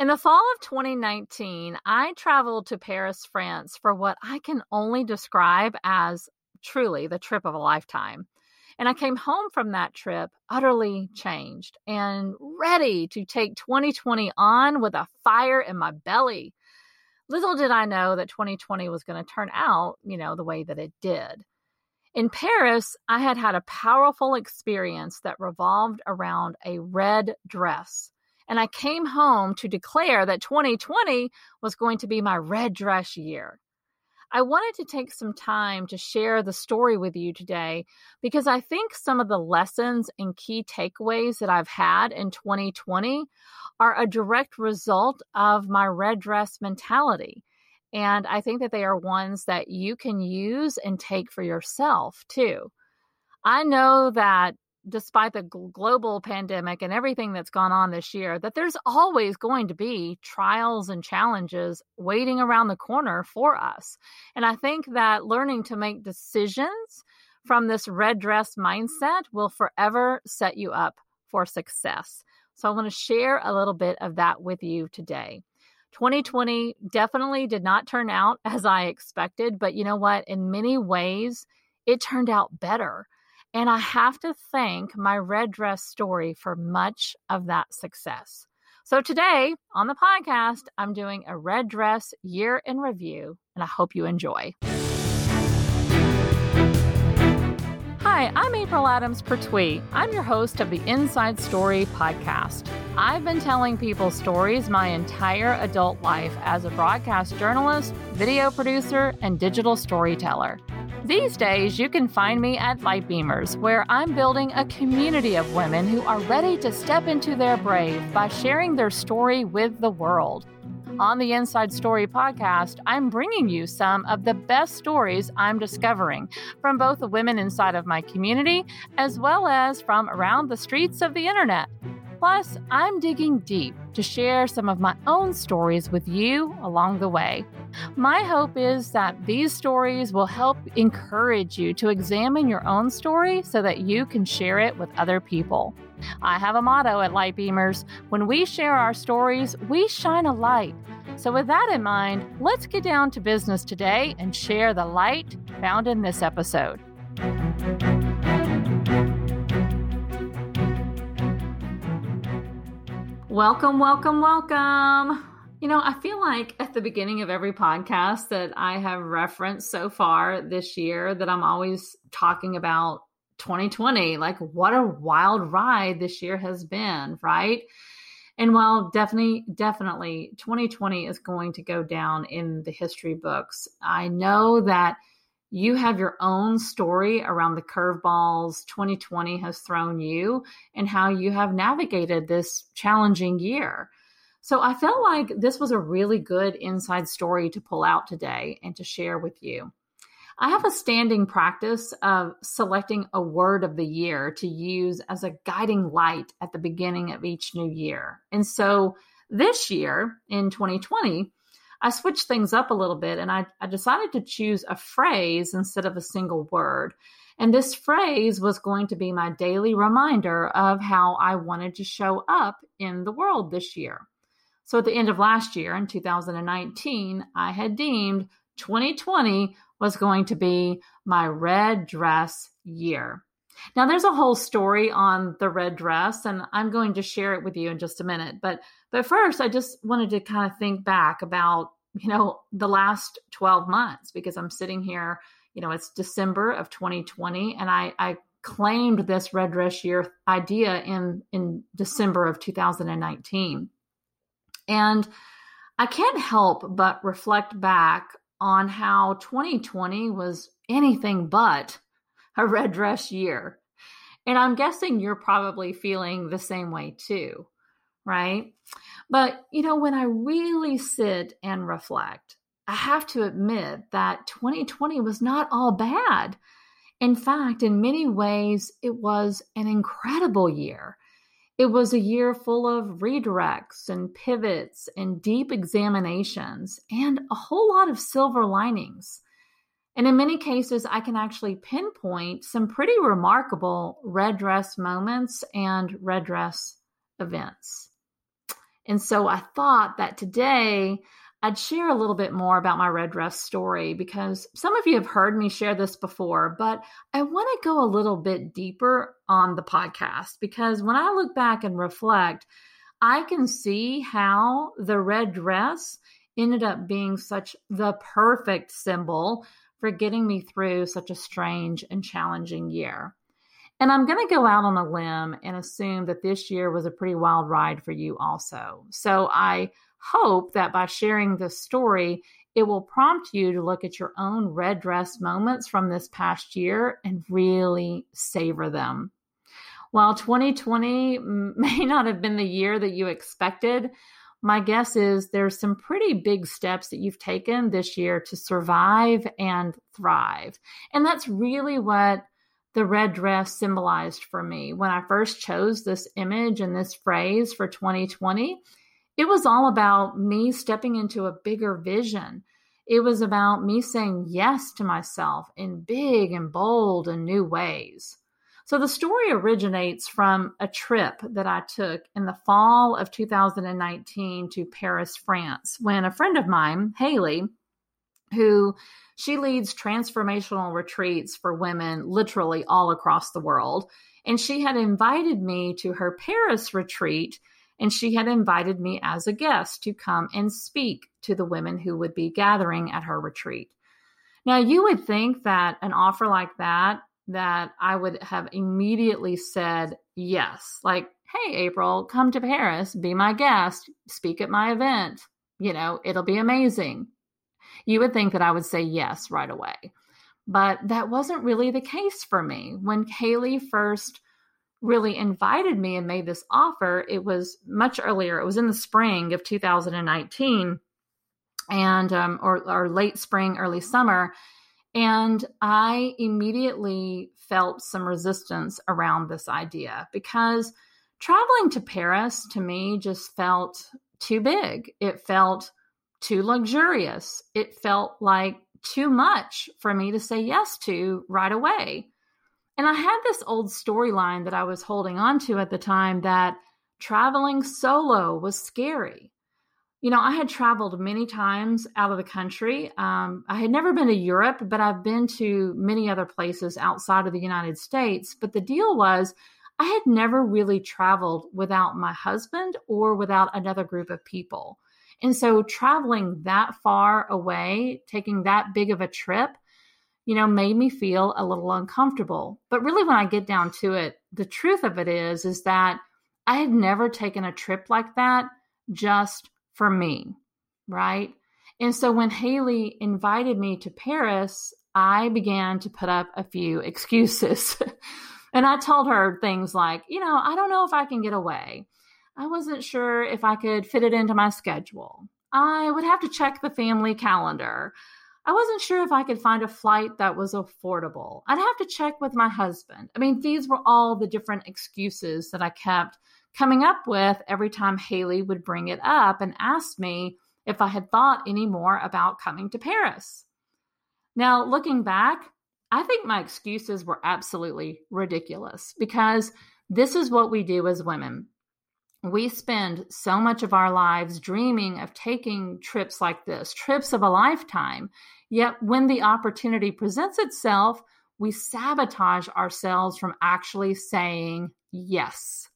In the fall of 2019, I traveled to Paris, France for what I can only describe as truly the trip of a lifetime. And I came home from that trip utterly changed and ready to take 2020 on with a fire in my belly. Little did I know that 2020 was going to turn out, you know, the way that it did. In Paris, I had had a powerful experience that revolved around a red dress. And I came home to declare that 2020 was going to be my red dress year. I wanted to take some time to share the story with you today because I think some of the lessons and key takeaways that I've had in 2020 are a direct result of my red dress mentality. And I think that they are ones that you can use and take for yourself too. I know that despite the global pandemic and everything that's gone on this year, that there's always going to be trials and challenges waiting around the corner for us. And I think that learning to make decisions from this red dress mindset will forever set you up for success. So I want to share a little bit of that with you today. 2020 definitely did not turn out as I expected, but you know what? In many ways, it turned out better. And I have to thank my red dress story for much of that success. So today on the podcast, I'm doing a red dress year in review, and I hope you enjoy. Hi, I'm April Adams Pertwee. I'm your host of the Inside Story podcast. I've been telling people stories my entire adult life as a broadcast journalist, video producer, and digital storyteller. These days, you can find me at Lightbeamers, where I'm building a community of women who are ready to step into their brave by sharing their story with the world. On the Inside Story podcast, I'm bringing you some of the best stories I'm discovering from both the women inside of my community as well as from around the streets of the internet. Plus, I'm digging deep to share some of my own stories with you along the way. My hope is that these stories will help encourage you to examine your own story so that you can share it with other people. I have a motto at Lightbeamers when we share our stories, we shine a light. So, with that in mind, let's get down to business today and share the light found in this episode. Welcome, welcome, welcome. You know, I feel like at the beginning of every podcast that I have referenced so far this year that I'm always talking about 2020. Like, what a wild ride this year has been, right? And while definitely, definitely 2020 is going to go down in the history books, I know that you have your own story around the curveballs 2020 has thrown you and how you have navigated this challenging year. So I felt like this was a really good inside story to pull out today and to share with you. I have a standing practice of selecting a word of the year to use as a guiding light at the beginning of each new year. And so this year in 2020, I switched things up a little bit and I, I decided to choose a phrase instead of a single word. And this phrase was going to be my daily reminder of how I wanted to show up in the world this year. So at the end of last year, in 2019, I had deemed 2020 was going to be my red dress year. Now, there's a whole story on the red dress, and I'm going to share it with you in just a minute. But but first, I just wanted to kind of think back about you know the last 12 months because I'm sitting here. You know, it's December of 2020, and I I claimed this red dress year idea in in December of 2019, and I can't help but reflect back on how 2020 was anything but a red dress year. And I'm guessing you're probably feeling the same way too, right? But, you know, when I really sit and reflect, I have to admit that 2020 was not all bad. In fact, in many ways, it was an incredible year. It was a year full of redirects and pivots and deep examinations and a whole lot of silver linings. And in many cases, I can actually pinpoint some pretty remarkable red dress moments and red dress events. And so I thought that today I'd share a little bit more about my red dress story because some of you have heard me share this before, but I want to go a little bit deeper on the podcast because when I look back and reflect, I can see how the red dress ended up being such the perfect symbol for getting me through such a strange and challenging year. And I'm going to go out on a limb and assume that this year was a pretty wild ride for you also. So I hope that by sharing this story, it will prompt you to look at your own red dress moments from this past year and really savor them. While 2020 may not have been the year that you expected, my guess is there's some pretty big steps that you've taken this year to survive and thrive. And that's really what the red dress symbolized for me. When I first chose this image and this phrase for 2020, it was all about me stepping into a bigger vision. It was about me saying yes to myself in big and bold and new ways. So the story originates from a trip that I took in the fall of 2019 to Paris, France, when a friend of mine, Haley, who she leads transformational retreats for women literally all across the world. And she had invited me to her Paris retreat and she had invited me as a guest to come and speak to the women who would be gathering at her retreat. Now, you would think that an offer like that, that I would have immediately said yes. Like, hey, April, come to Paris, be my guest, speak at my event. You know, it'll be amazing. You would think that I would say yes right away. But that wasn't really the case for me. When Haley first really invited me and made this offer, it was much earlier. It was in the spring of 2019 and um, or, or late spring, early summer. And I immediately felt some resistance around this idea because traveling to Paris to me just felt too big. It felt too luxurious. It felt like too much for me to say yes to right away. And I had this old storyline that I was holding on to at the time that traveling solo was scary. You know, I had traveled many times out of the country. Um, I had never been to Europe, but I've been to many other places outside of the United States. But the deal was, I had never really traveled without my husband or without another group of people. And so traveling that far away, taking that big of a trip, you know, made me feel a little uncomfortable. But really, when I get down to it, the truth of it is, is that I had never taken a trip like that just for me, right? And so when Haley invited me to Paris, I began to put up a few excuses. and I told her things like, you know, I don't know if I can get away. I wasn't sure if I could fit it into my schedule. I would have to check the family calendar. I wasn't sure if I could find a flight that was affordable. I'd have to check with my husband. I mean, these were all the different excuses that I kept coming up with every time Haley would bring it up and ask me if I had thought any more about coming to Paris. Now, looking back, I think my excuses were absolutely ridiculous because this is what we do as women we spend so much of our lives dreaming of taking trips like this, trips of a lifetime. Yet when the opportunity presents itself, we sabotage ourselves from actually saying yes.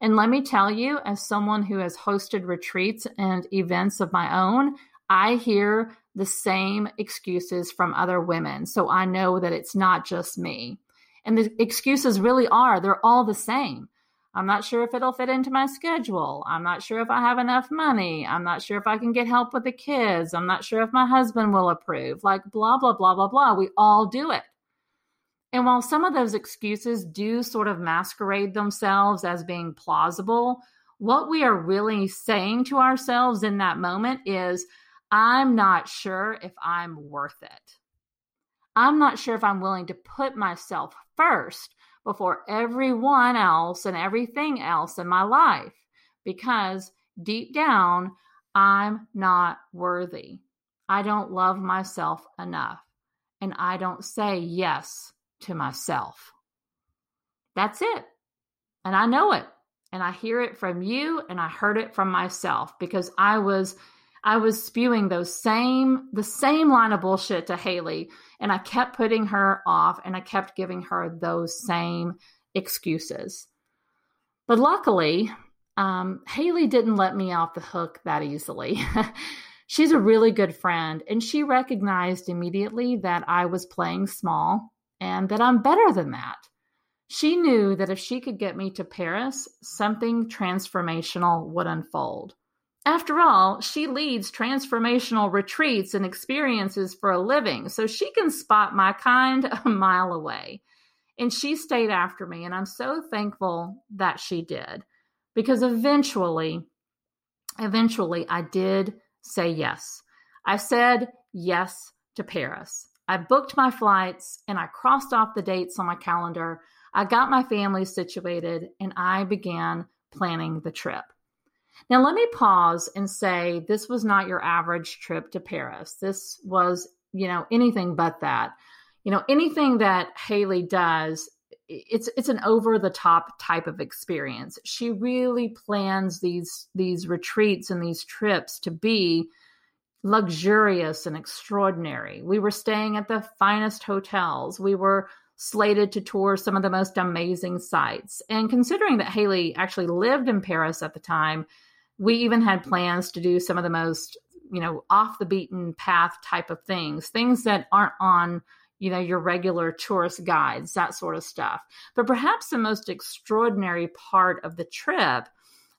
And let me tell you, as someone who has hosted retreats and events of my own, I hear the same excuses from other women. So I know that it's not just me. And the excuses really are, they're all the same. I'm not sure if it'll fit into my schedule. I'm not sure if I have enough money. I'm not sure if I can get help with the kids. I'm not sure if my husband will approve. Like, blah, blah, blah, blah, blah. We all do it. And while some of those excuses do sort of masquerade themselves as being plausible, what we are really saying to ourselves in that moment is, I'm not sure if I'm worth it. I'm not sure if I'm willing to put myself first before everyone else and everything else in my life because deep down, I'm not worthy. I don't love myself enough. And I don't say yes to myself. That's it. And I know it. And I hear it from you and I heard it from myself because I was I was spewing those same the same line of bullshit to Haley and I kept putting her off and I kept giving her those same excuses. But luckily, um, Haley didn't let me off the hook that easily. She's a really good friend, and she recognized immediately that I was playing small and that I'm better than that. She knew that if she could get me to Paris, something transformational would unfold. After all, she leads transformational retreats and experiences for a living, so she can spot my kind a mile away. And she stayed after me, and I'm so thankful that she did because eventually, eventually, I did say yes. I said yes to Paris. I booked my flights and I crossed off the dates on my calendar. I got my family situated and I began planning the trip. Now, let me pause and say this was not your average trip to Paris. This was, you know, anything but that. You know, anything that Haley does, it's it's an over the top type of experience. She really plans these these retreats and these trips to be luxurious and extraordinary. We were staying at the finest hotels. We were slated to tour some of the most amazing sites. And considering that Haley actually lived in Paris at the time, we even had plans to do some of the most, you know, off the beaten path type of things, things that aren't on, you know, your regular tourist guides, that sort of stuff. But perhaps the most extraordinary part of the trip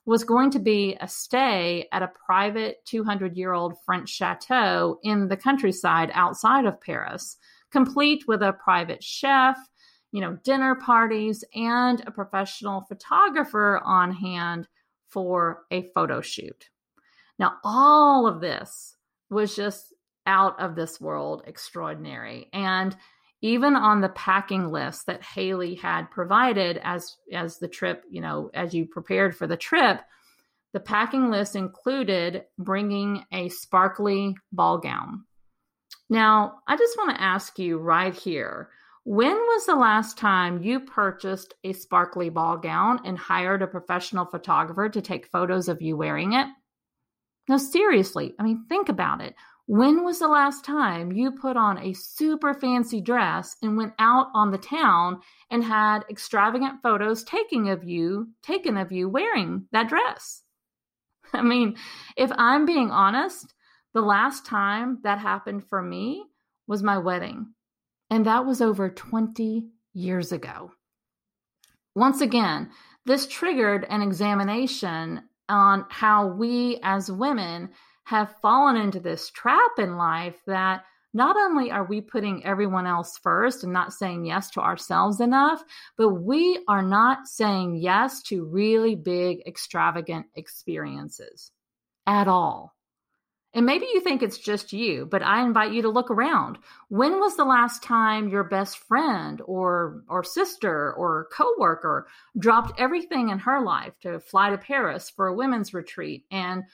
was going to be a stay at a private 200 year old French chateau in the countryside outside of Paris, complete with a private chef, you know, dinner parties, and a professional photographer on hand for a photo shoot. Now, all of this was just out of this world extraordinary. And even on the packing list that Haley had provided as as the trip, you know, as you prepared for the trip, the packing list included bringing a sparkly ball gown. Now, I just want to ask you right here when was the last time you purchased a sparkly ball gown and hired a professional photographer to take photos of you wearing it? No, seriously, I mean, think about it. When was the last time you put on a super fancy dress and went out on the town and had extravagant photos taken of you, taken of you wearing that dress? I mean, if I'm being honest, the last time that happened for me was my wedding. And that was over 20 years ago. Once again, this triggered an examination on how we as women have fallen into this trap in life that not only are we putting everyone else first and not saying yes to ourselves enough, but we are not saying yes to really big, extravagant experiences at all. And maybe you think it's just you, but I invite you to look around. When was the last time your best friend or or sister or coworker dropped everything in her life to fly to Paris for a women's retreat and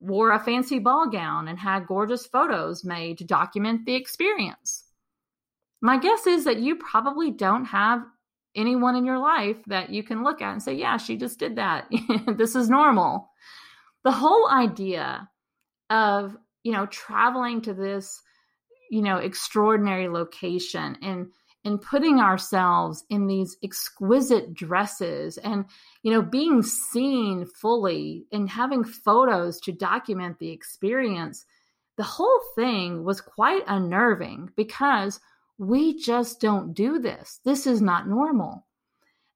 wore a fancy ball gown and had gorgeous photos made to document the experience? My guess is that you probably don't have anyone in your life that you can look at and say, "Yeah, she just did that. this is normal." The whole idea of you know traveling to this you know extraordinary location and and putting ourselves in these exquisite dresses and you know being seen fully and having photos to document the experience the whole thing was quite unnerving because we just don't do this this is not normal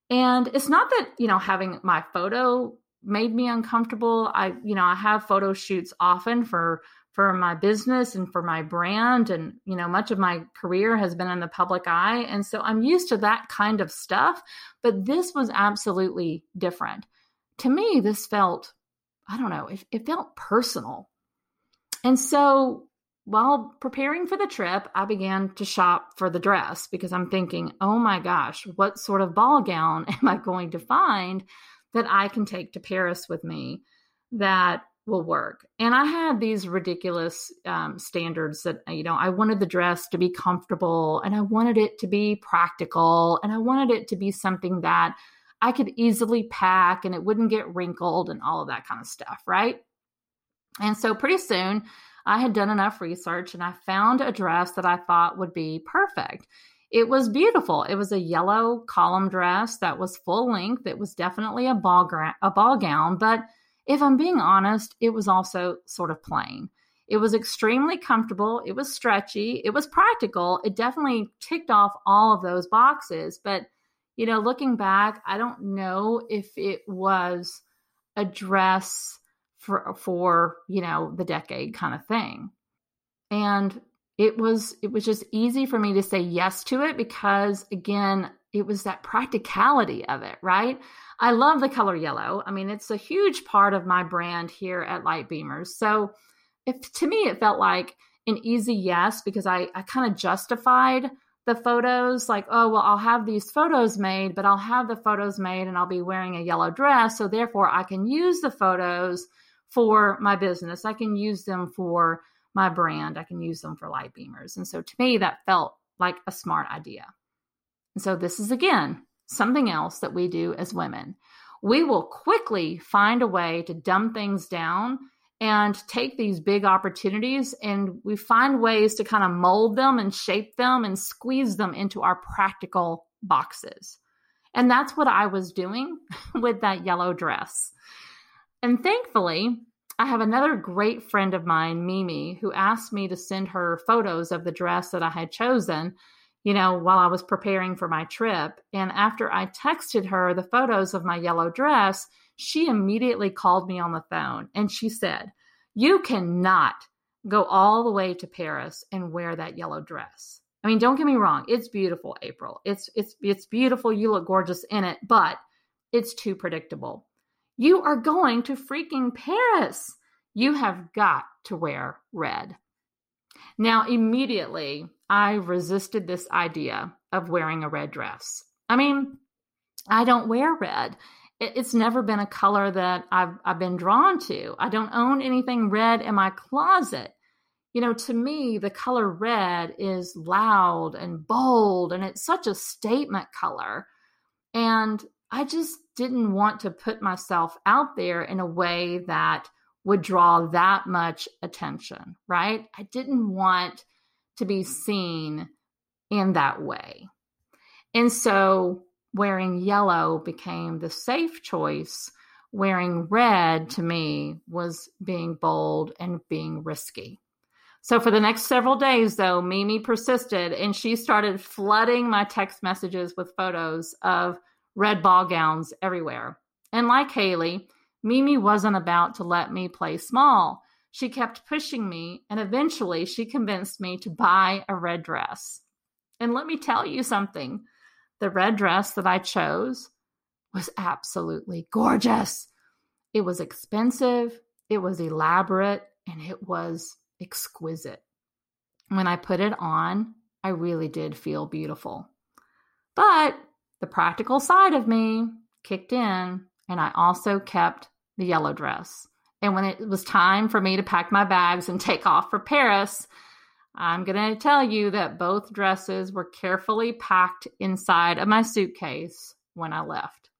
and it's not that you know having my photo made me uncomfortable. I, you know, I have photo shoots often for for my business and for my brand and you know much of my career has been in the public eye and so I'm used to that kind of stuff but this was absolutely different. To me this felt I don't know it, it felt personal. And so while preparing for the trip I began to shop for the dress because I'm thinking oh my gosh what sort of ball gown am I going to find that I can take to Paris with me that will work. And I had these ridiculous um, standards that, you know, I wanted the dress to be comfortable and I wanted it to be practical and I wanted it to be something that I could easily pack and it wouldn't get wrinkled and all of that kind of stuff, right? And so pretty soon I had done enough research and I found a dress that I thought would be perfect. It was beautiful. It was a yellow column dress that was full length. It was definitely a ball gra- a ball gown, but if I'm being honest, it was also sort of plain. It was extremely comfortable. It was stretchy. It was practical. It definitely ticked off all of those boxes. But, you know, looking back, I don't know if it was a dress for, for you know, the decade kind of thing. And it was it was just easy for me to say yes to it because again it was that practicality of it right? I love the color yellow. I mean it's a huge part of my brand here at light beamers so if to me it felt like an easy yes because i i kind of justified the photos like oh well i'll have these photos made but i'll have the photos made and i'll be wearing a yellow dress so therefore i can use the photos for my business. I can use them for my brand, I can use them for light beamers. And so to me, that felt like a smart idea. So this is again something else that we do as women. We will quickly find a way to dumb things down and take these big opportunities and we find ways to kind of mold them and shape them and squeeze them into our practical boxes. And that's what I was doing with that yellow dress. And thankfully, I have another great friend of mine, Mimi, who asked me to send her photos of the dress that I had chosen, you know, while I was preparing for my trip. And after I texted her the photos of my yellow dress, she immediately called me on the phone and she said, You cannot go all the way to Paris and wear that yellow dress. I mean, don't get me wrong, it's beautiful, April. It's it's it's beautiful. You look gorgeous in it, but it's too predictable. You are going to freaking Paris. You have got to wear red. Now, immediately, I resisted this idea of wearing a red dress. I mean, I don't wear red. It's never been a color that I've, I've been drawn to. I don't own anything red in my closet. You know, to me, the color red is loud and bold, and it's such a statement color. And I just didn't want to put myself out there in a way that would draw that much attention, right? I didn't want to be seen in that way. And so wearing yellow became the safe choice. Wearing red to me was being bold and being risky. So for the next several days, though, Mimi persisted and she started flooding my text messages with photos of red ball gowns everywhere. And like Haley, Mimi wasn't about to let me play small. She kept pushing me, and eventually she convinced me to buy a red dress. And let me tell you something the red dress that I chose was absolutely gorgeous. It was expensive, it was elaborate, and it was exquisite. When I put it on, I really did feel beautiful. But the practical side of me kicked in, and I also kept the yellow dress. And when it was time for me to pack my bags and take off for Paris, I'm going to tell you that both dresses were carefully packed inside of my suitcase when I left.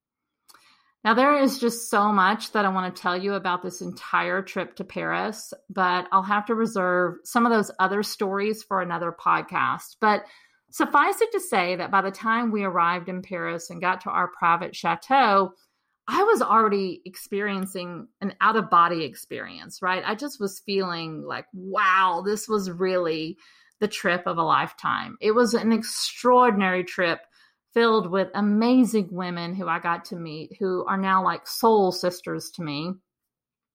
Now, there is just so much that I want to tell you about this entire trip to Paris, but I'll have to reserve some of those other stories for another podcast. But Suffice it to say that by the time we arrived in Paris and got to our private chateau, I was already experiencing an out of body experience, right? I just was feeling like, wow, this was really the trip of a lifetime. It was an extraordinary trip filled with amazing women who I got to meet who are now like soul sisters to me.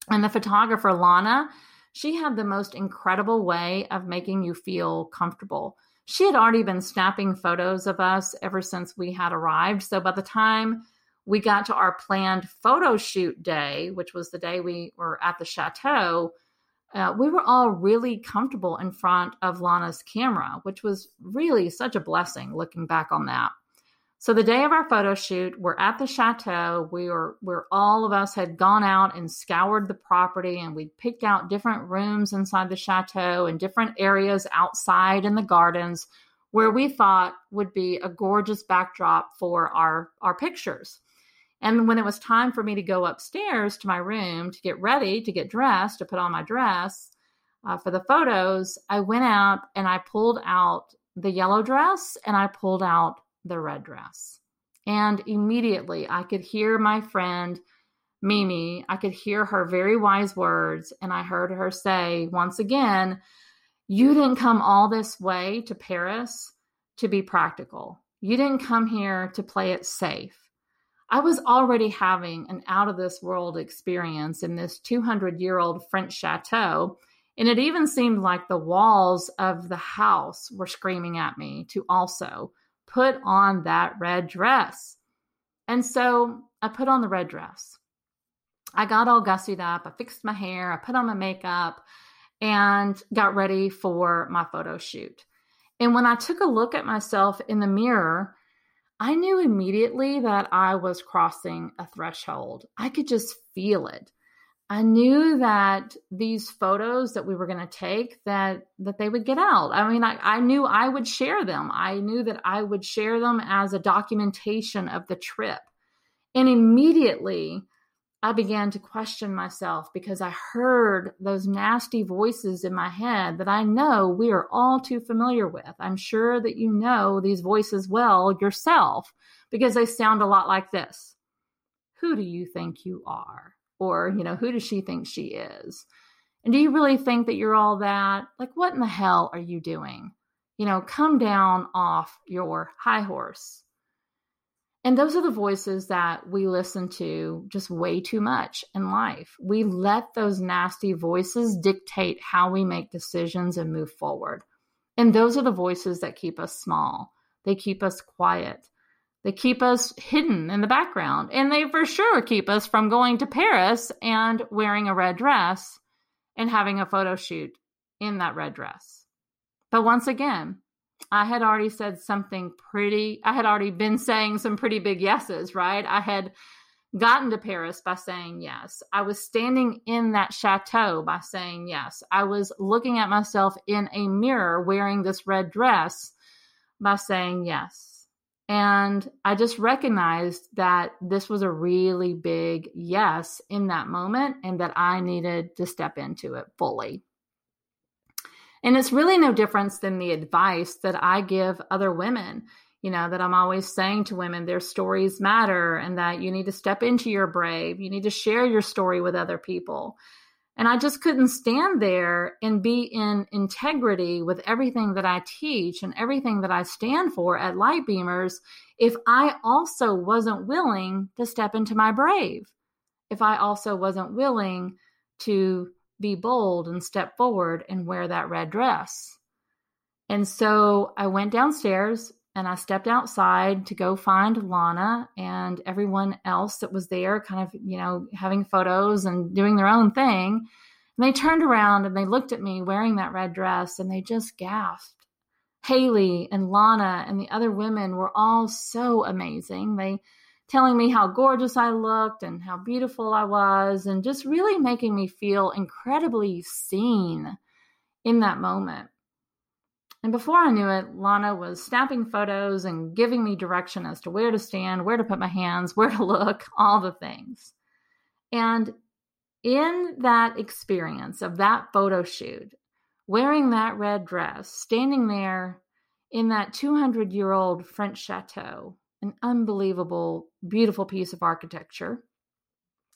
And the photographer, Lana, she had the most incredible way of making you feel comfortable she had already been snapping photos of us ever since we had arrived. So by the time we got to our planned photo shoot day, which was the day we were at the chateau, uh, we were all really comfortable in front of Lana's camera, which was really such a blessing looking back on that. So the day of our photo shoot, we're at the chateau. We were where all of us had gone out and scoured the property and we picked out different rooms inside the chateau and different areas outside in the gardens where we thought would be a gorgeous backdrop for our our pictures. And when it was time for me to go upstairs to my room to get ready, to get dressed, to put on my dress uh, for the photos, I went out and I pulled out the yellow dress and I pulled out the red dress. And immediately I could hear my friend Mimi, I could hear her very wise words. And I heard her say once again, You didn't come all this way to Paris to be practical. You didn't come here to play it safe. I was already having an out of this world experience in this 200 year old French chateau. And it even seemed like the walls of the house were screaming at me to also put on that red dress. And so I put on the red dress. I got all gussied up. I fixed my hair. I put on my makeup and got ready for my photo shoot. And when I took a look at myself in the mirror, I knew immediately that I was crossing a threshold. I could just feel it. I knew that these photos that we were going to take that that they would get out. I mean, I, I knew I would share them. I knew that I would share them as a documentation of the trip. And immediately I began to question myself because I heard those nasty voices in my head that I know we are all too familiar with. I'm sure that you know these voices well yourself because they sound a lot like this Who do you think you are? Or, you know, who does she think she is? And do you really think that you're all that? Like, what in the hell are you doing? You know, come down off your high horse. And those are the voices that we listen to just way too much in life. We let those nasty voices dictate how we make decisions and move forward. And those are the voices that keep us small. They keep us quiet. They keep us hidden in the background. And they for sure keep us from going to Paris and wearing a red dress and having a photo shoot in that red dress. But once again, I had already said something pretty, I had already been saying some pretty big yeses, right? I had gotten to Paris by saying yes. I was standing in that chateau by saying yes. I was looking at myself in a mirror wearing this red dress by saying yes. And I just recognized that this was a really big yes in that moment and that I needed to step into it fully. And it's really no difference than the advice that I give other women, you know, that I'm always saying to women their stories matter and that you need to step into your brave. You need to share your story with other people. And I just couldn't stand there and be in integrity with everything that I teach and everything that I stand for at Light Beamers if I also wasn't willing to step into my brave. If I also wasn't willing to be bold and step forward and wear that red dress. And so I went downstairs and I stepped outside to go find Lana and everyone else that was there, kind of, you know, having photos and doing their own thing. And they turned around and they looked at me wearing that red dress and they just gasped. Haley and Lana and the other women were all so amazing. They telling me how gorgeous I looked and how beautiful I was, and just really making me feel incredibly seen in that moment. And before I knew it, Lana was snapping photos and giving me direction as to where to stand, where to put my hands, where to look, all the things. And in that experience of that photo shoot, wearing that red dress, standing there in that 200 year old French chateau, an unbelievable, beautiful piece of architecture.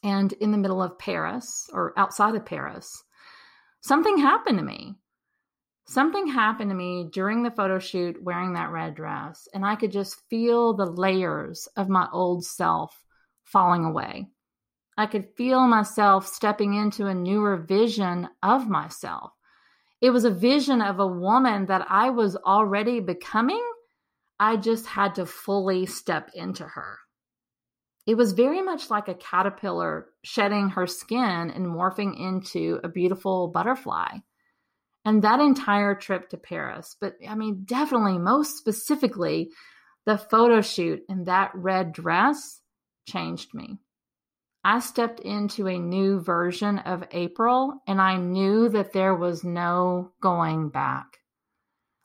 And in the middle of Paris or outside of Paris, something happened to me. Something happened to me during the photo shoot wearing that red dress, and I could just feel the layers of my old self falling away. I could feel myself stepping into a newer vision of myself. It was a vision of a woman that I was already becoming I just had to fully step into her. It was very much like a caterpillar shedding her skin and morphing into a beautiful butterfly. And that entire trip to Paris, but I mean, definitely most specifically, the photo shoot in that red dress changed me. I stepped into a new version of April and I knew that there was no going back.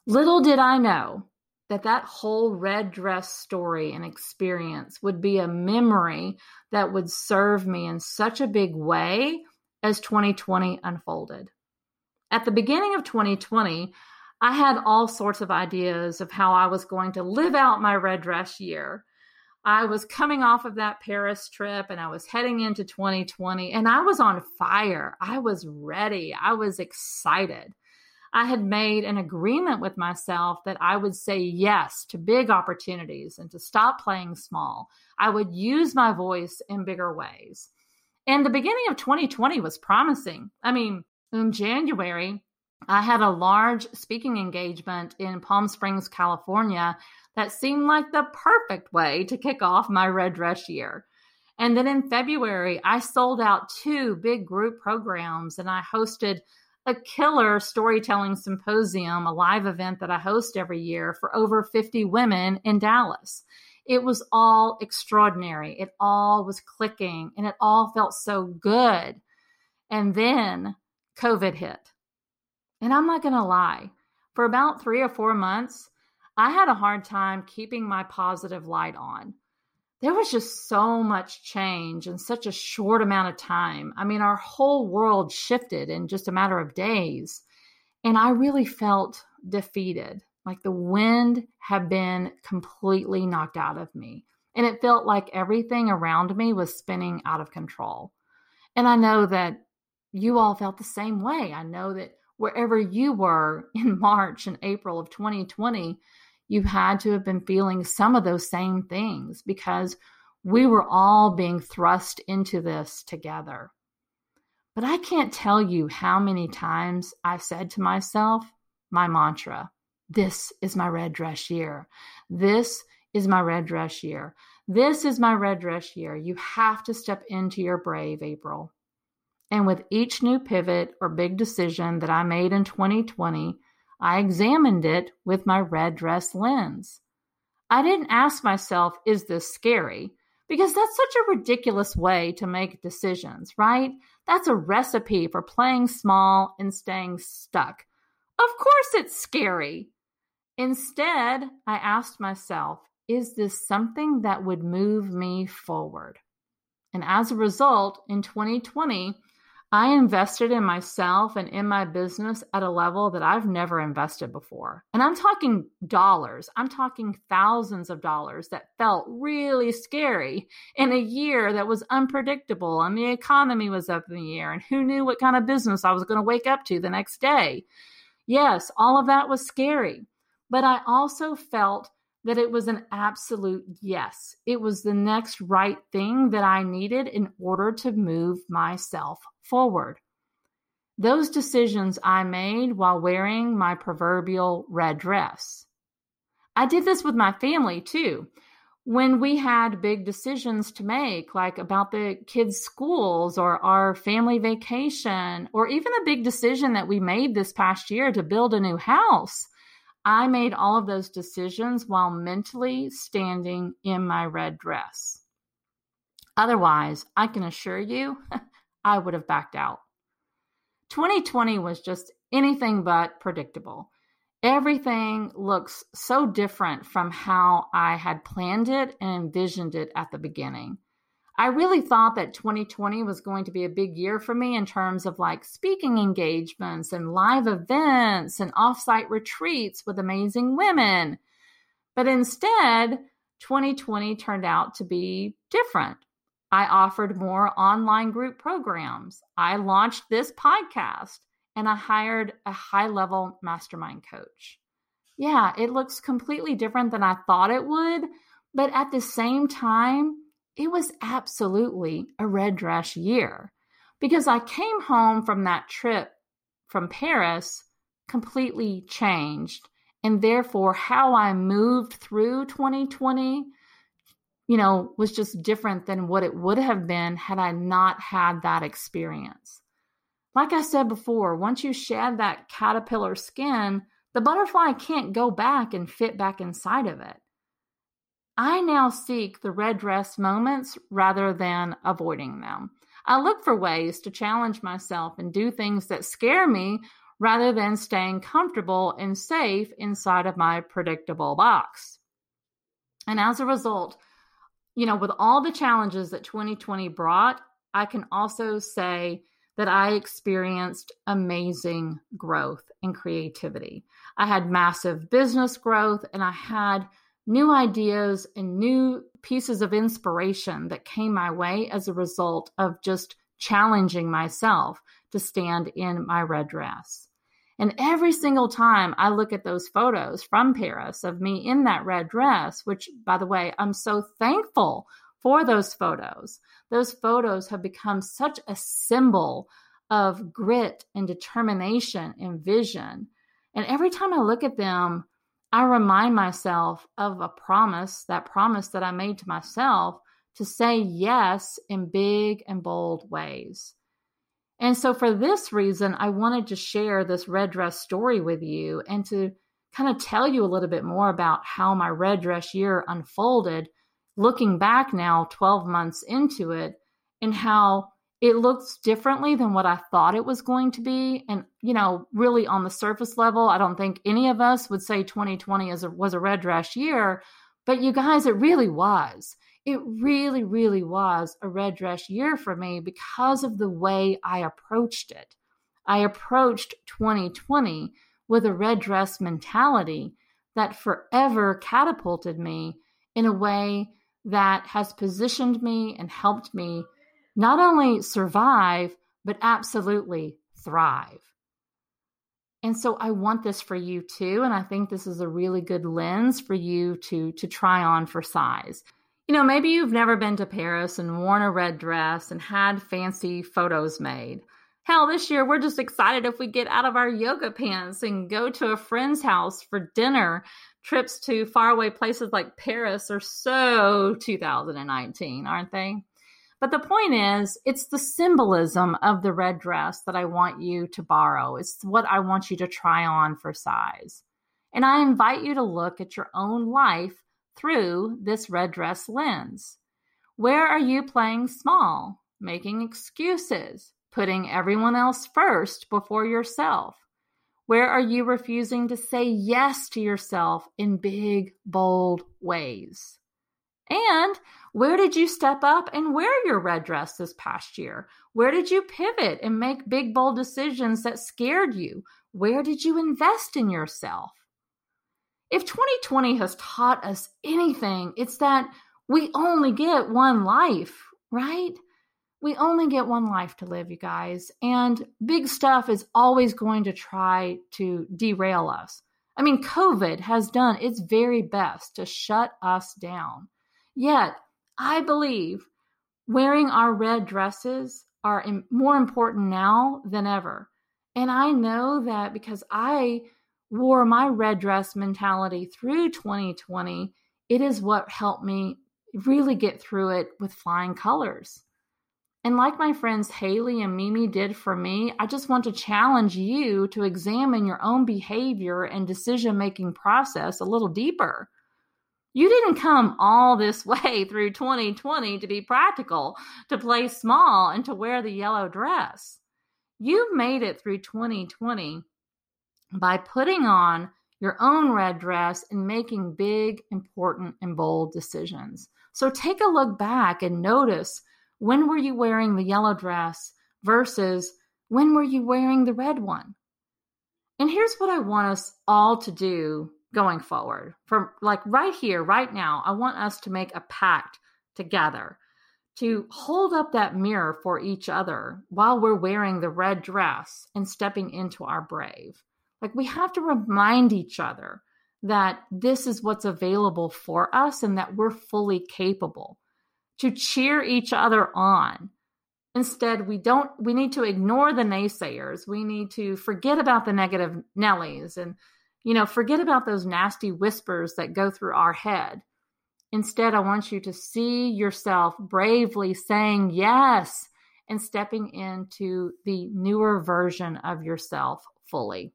Little did I know that that whole red dress story and experience would be a memory that would serve me in such a big way as 2020 unfolded. At the beginning of 2020, I had all sorts of ideas of how I was going to live out my red dress year. I was coming off of that Paris trip and I was heading into 2020 and I was on fire. I was ready. I was excited. I had made an agreement with myself that I would say yes to big opportunities and to stop playing small. I would use my voice in bigger ways. And the beginning of 2020 was promising. I mean, in January, I had a large speaking engagement in Palm Springs, California, that seemed like the perfect way to kick off my red dress year. And then in February, I sold out two big group programs and I hosted a killer storytelling symposium, a live event that I host every year for over 50 women in Dallas. It was all extraordinary. It all was clicking and it all felt so good. And then COVID hit. And I'm not going to lie, for about three or four months, I had a hard time keeping my positive light on. There was just so much change in such a short amount of time. I mean, our whole world shifted in just a matter of days. And I really felt defeated, like the wind had been completely knocked out of me. And it felt like everything around me was spinning out of control. And I know that you all felt the same way. I know that wherever you were in March and April of 2020, you had to have been feeling some of those same things because we were all being thrust into this together. But I can't tell you how many times I said to myself, my mantra, this is my red dress year. This is my red dress year. This is my red dress year. You have to step into your brave, April. And with each new pivot or big decision that I made in 2020, I examined it with my red dress lens. I didn't ask myself, is this scary? Because that's such a ridiculous way to make decisions, right? That's a recipe for playing small and staying stuck. Of course, it's scary. Instead, I asked myself, is this something that would move me forward? And as a result, in 2020, I invested in myself and in my business at a level that I've never invested before. And I'm talking dollars, I'm talking thousands of dollars that felt really scary in a year that was unpredictable and the economy was up in the air and who knew what kind of business I was going to wake up to the next day. Yes, all of that was scary. But I also felt that it was an absolute yes. It was the next right thing that I needed in order to move myself forward. Those decisions I made while wearing my proverbial red dress. I did this with my family too. When we had big decisions to make, like about the kids' schools or our family vacation, or even a big decision that we made this past year to build a new house, I made all of those decisions while mentally standing in my red dress. Otherwise, I can assure you, I would have backed out. 2020 was just anything but predictable. Everything looks so different from how I had planned it and envisioned it at the beginning. I really thought that 2020 was going to be a big year for me in terms of like speaking engagements and live events and offsite retreats with amazing women. But instead, 2020 turned out to be different. I offered more online group programs. I launched this podcast and I hired a high level mastermind coach. Yeah, it looks completely different than I thought it would. But at the same time, it was absolutely a red dress year because I came home from that trip from Paris completely changed. And therefore, how I moved through 2020, you know, was just different than what it would have been had I not had that experience. Like I said before, once you shed that caterpillar skin, the butterfly can't go back and fit back inside of it. I now seek the red dress moments rather than avoiding them. I look for ways to challenge myself and do things that scare me rather than staying comfortable and safe inside of my predictable box. And as a result, you know, with all the challenges that 2020 brought, I can also say that I experienced amazing growth and creativity. I had massive business growth and I had new ideas and new pieces of inspiration that came my way as a result of just challenging myself to stand in my red dress. And every single time I look at those photos from Paris of me in that red dress, which, by the way, I'm so thankful for those photos. Those photos have become such a symbol of grit and determination and vision. And every time I look at them, I remind myself of a promise, that promise that I made to myself to say yes in big and bold ways. And so, for this reason, I wanted to share this red dress story with you and to kind of tell you a little bit more about how my red dress year unfolded, looking back now 12 months into it, and how it looks differently than what I thought it was going to be. And, you know, really on the surface level, I don't think any of us would say 2020 is a, was a red dress year. But you guys, it really was. It really, really was a red dress year for me because of the way I approached it. I approached 2020 with a red dress mentality that forever catapulted me in a way that has positioned me and helped me not only survive, but absolutely thrive. And so I want this for you too. And I think this is a really good lens for you to, to try on for size. You know, maybe you've never been to Paris and worn a red dress and had fancy photos made. Hell, this year we're just excited if we get out of our yoga pants and go to a friend's house for dinner. Trips to faraway places like Paris are so 2019, aren't they? But the point is, it's the symbolism of the red dress that I want you to borrow. It's what I want you to try on for size. And I invite you to look at your own life through this red dress lens. Where are you playing small, making excuses, putting everyone else first before yourself? Where are you refusing to say yes to yourself in big, bold ways? And where did you step up and wear your red dress this past year? Where did you pivot and make big, bold decisions that scared you? Where did you invest in yourself? If 2020 has taught us anything, it's that we only get one life, right? We only get one life to live, you guys. And big stuff is always going to try to derail us. I mean, COVID has done its very best to shut us down. Yet, I believe wearing our red dresses are more important now than ever. And I know that because I wore my red dress mentality through 2020, it is what helped me really get through it with flying colors. And like my friends Haley and Mimi did for me, I just want to challenge you to examine your own behavior and decision making process a little deeper. You didn't come all this way through 2020 to be practical, to play small, and to wear the yellow dress. You made it through 2020 by putting on your own red dress and making big, important, and bold decisions. So take a look back and notice when were you wearing the yellow dress versus when were you wearing the red one? And here's what I want us all to do going forward. From like right here, right now, I want us to make a pact together to hold up that mirror for each other while we're wearing the red dress and stepping into our brave. Like we have to remind each other that this is what's available for us and that we're fully capable to cheer each other on. Instead, we don't we need to ignore the naysayers. We need to forget about the negative Nellies and you know, forget about those nasty whispers that go through our head. Instead, I want you to see yourself bravely saying yes and stepping into the newer version of yourself fully.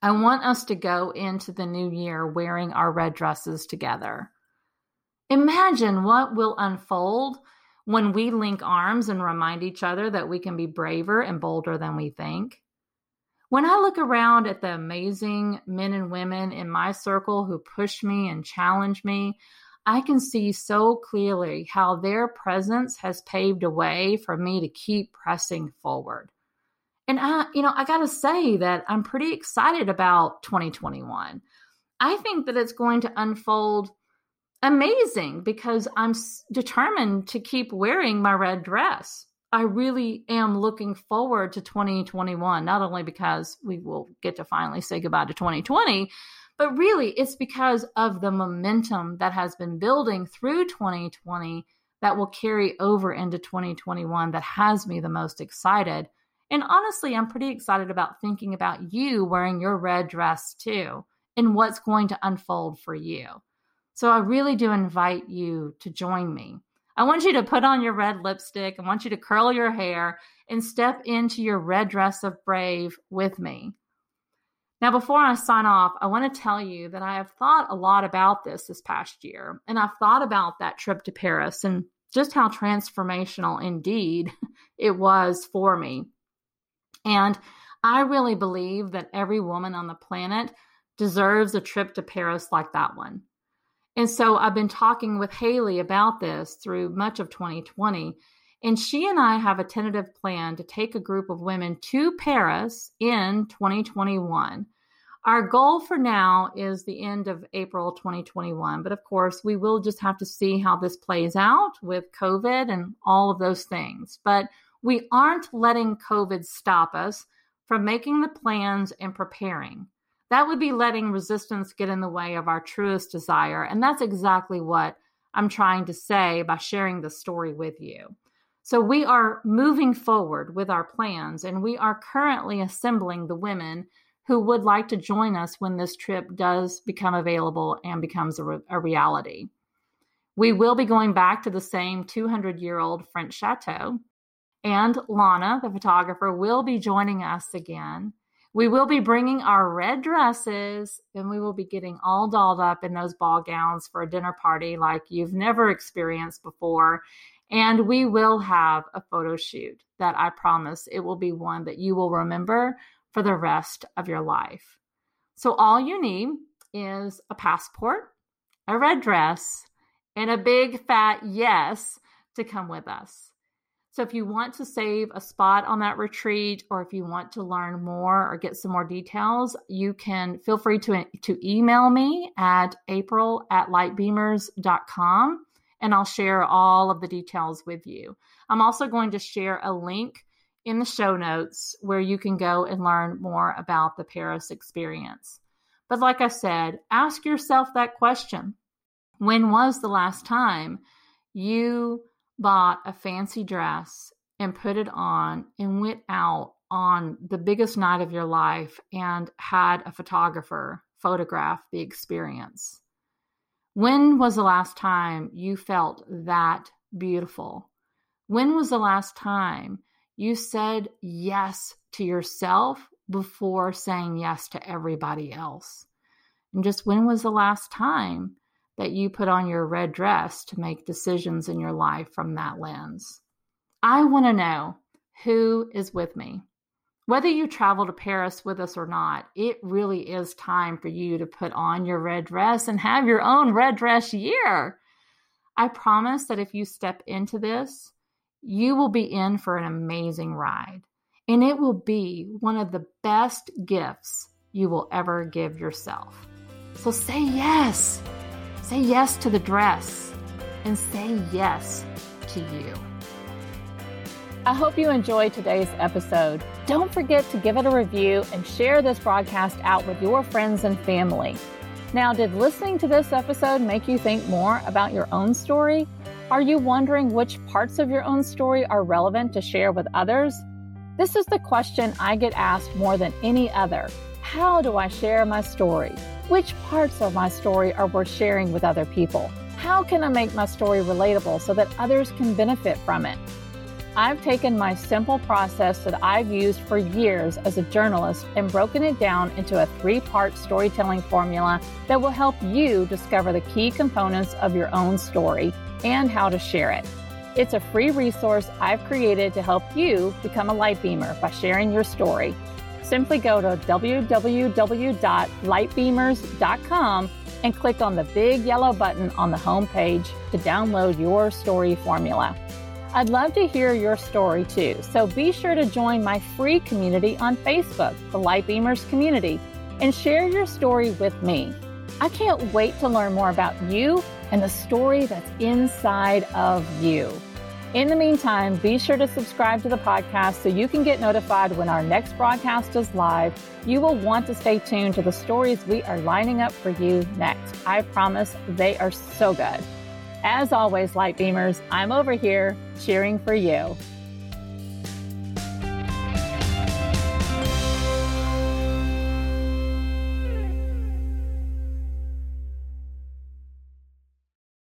I want us to go into the new year wearing our red dresses together. Imagine what will unfold when we link arms and remind each other that we can be braver and bolder than we think. When I look around at the amazing men and women in my circle who push me and challenge me, I can see so clearly how their presence has paved a way for me to keep pressing forward. And I, you know, I got to say that I'm pretty excited about 2021. I think that it's going to unfold amazing because I'm determined to keep wearing my red dress. I really am looking forward to 2021, not only because we will get to finally say goodbye to 2020, but really it's because of the momentum that has been building through 2020 that will carry over into 2021 that has me the most excited. And honestly, I'm pretty excited about thinking about you wearing your red dress too and what's going to unfold for you. So I really do invite you to join me. I want you to put on your red lipstick. I want you to curl your hair and step into your red dress of brave with me. Now, before I sign off, I want to tell you that I have thought a lot about this this past year, and I've thought about that trip to Paris and just how transformational indeed it was for me. And I really believe that every woman on the planet deserves a trip to Paris like that one. And so I've been talking with Haley about this through much of 2020. And she and I have a tentative plan to take a group of women to Paris in 2021. Our goal for now is the end of April 2021. But of course, we will just have to see how this plays out with COVID and all of those things. But we aren't letting COVID stop us from making the plans and preparing that would be letting resistance get in the way of our truest desire. And that's exactly what I'm trying to say by sharing this story with you. So we are moving forward with our plans, and we are currently assembling the women who would like to join us when this trip does become available and becomes a, re- a reality. We will be going back to the same 200 year old French chateau, and Lana, the photographer, will be joining us again. We will be bringing our red dresses and we will be getting all dolled up in those ball gowns for a dinner party like you've never experienced before. And we will have a photo shoot that I promise it will be one that you will remember for the rest of your life. So, all you need is a passport, a red dress, and a big fat yes to come with us. So if you want to save a spot on that retreat or if you want to learn more or get some more details, you can feel free to, to email me at april at lightbeamers.com and I'll share all of the details with you. I'm also going to share a link in the show notes where you can go and learn more about the Paris experience. But like I said, ask yourself that question. When was the last time you bought a fancy dress and put it on and went out on the biggest night of your life and had a photographer photograph the experience. When was the last time you felt that beautiful? When was the last time you said yes to yourself before saying yes to everybody else? And just when was the last time that you put on your red dress to make decisions in your life from that lens. I want to know who is with me. Whether you travel to Paris with us or not, it really is time for you to put on your red dress and have your own red dress year. I promise that if you step into this, you will be in for an amazing ride. And it will be one of the best gifts you will ever give yourself. So say yes. Say yes to the dress and say yes to you. I hope you enjoyed today's episode. Don't forget to give it a review and share this broadcast out with your friends and family. Now, did listening to this episode make you think more about your own story? Are you wondering which parts of your own story are relevant to share with others? This is the question I get asked more than any other. How do I share my story? Which parts of my story are worth sharing with other people? How can I make my story relatable so that others can benefit from it? I've taken my simple process that I've used for years as a journalist and broken it down into a three part storytelling formula that will help you discover the key components of your own story and how to share it. It's a free resource I've created to help you become a light beamer by sharing your story. Simply go to www.lightbeamers.com and click on the big yellow button on the homepage to download your story formula. I'd love to hear your story too, so be sure to join my free community on Facebook, the Lightbeamers Community, and share your story with me. I can't wait to learn more about you and the story that's inside of you. In the meantime, be sure to subscribe to the podcast so you can get notified when our next broadcast is live. You will want to stay tuned to the stories we are lining up for you next. I promise they are so good. As always, Light Beamers, I'm over here cheering for you.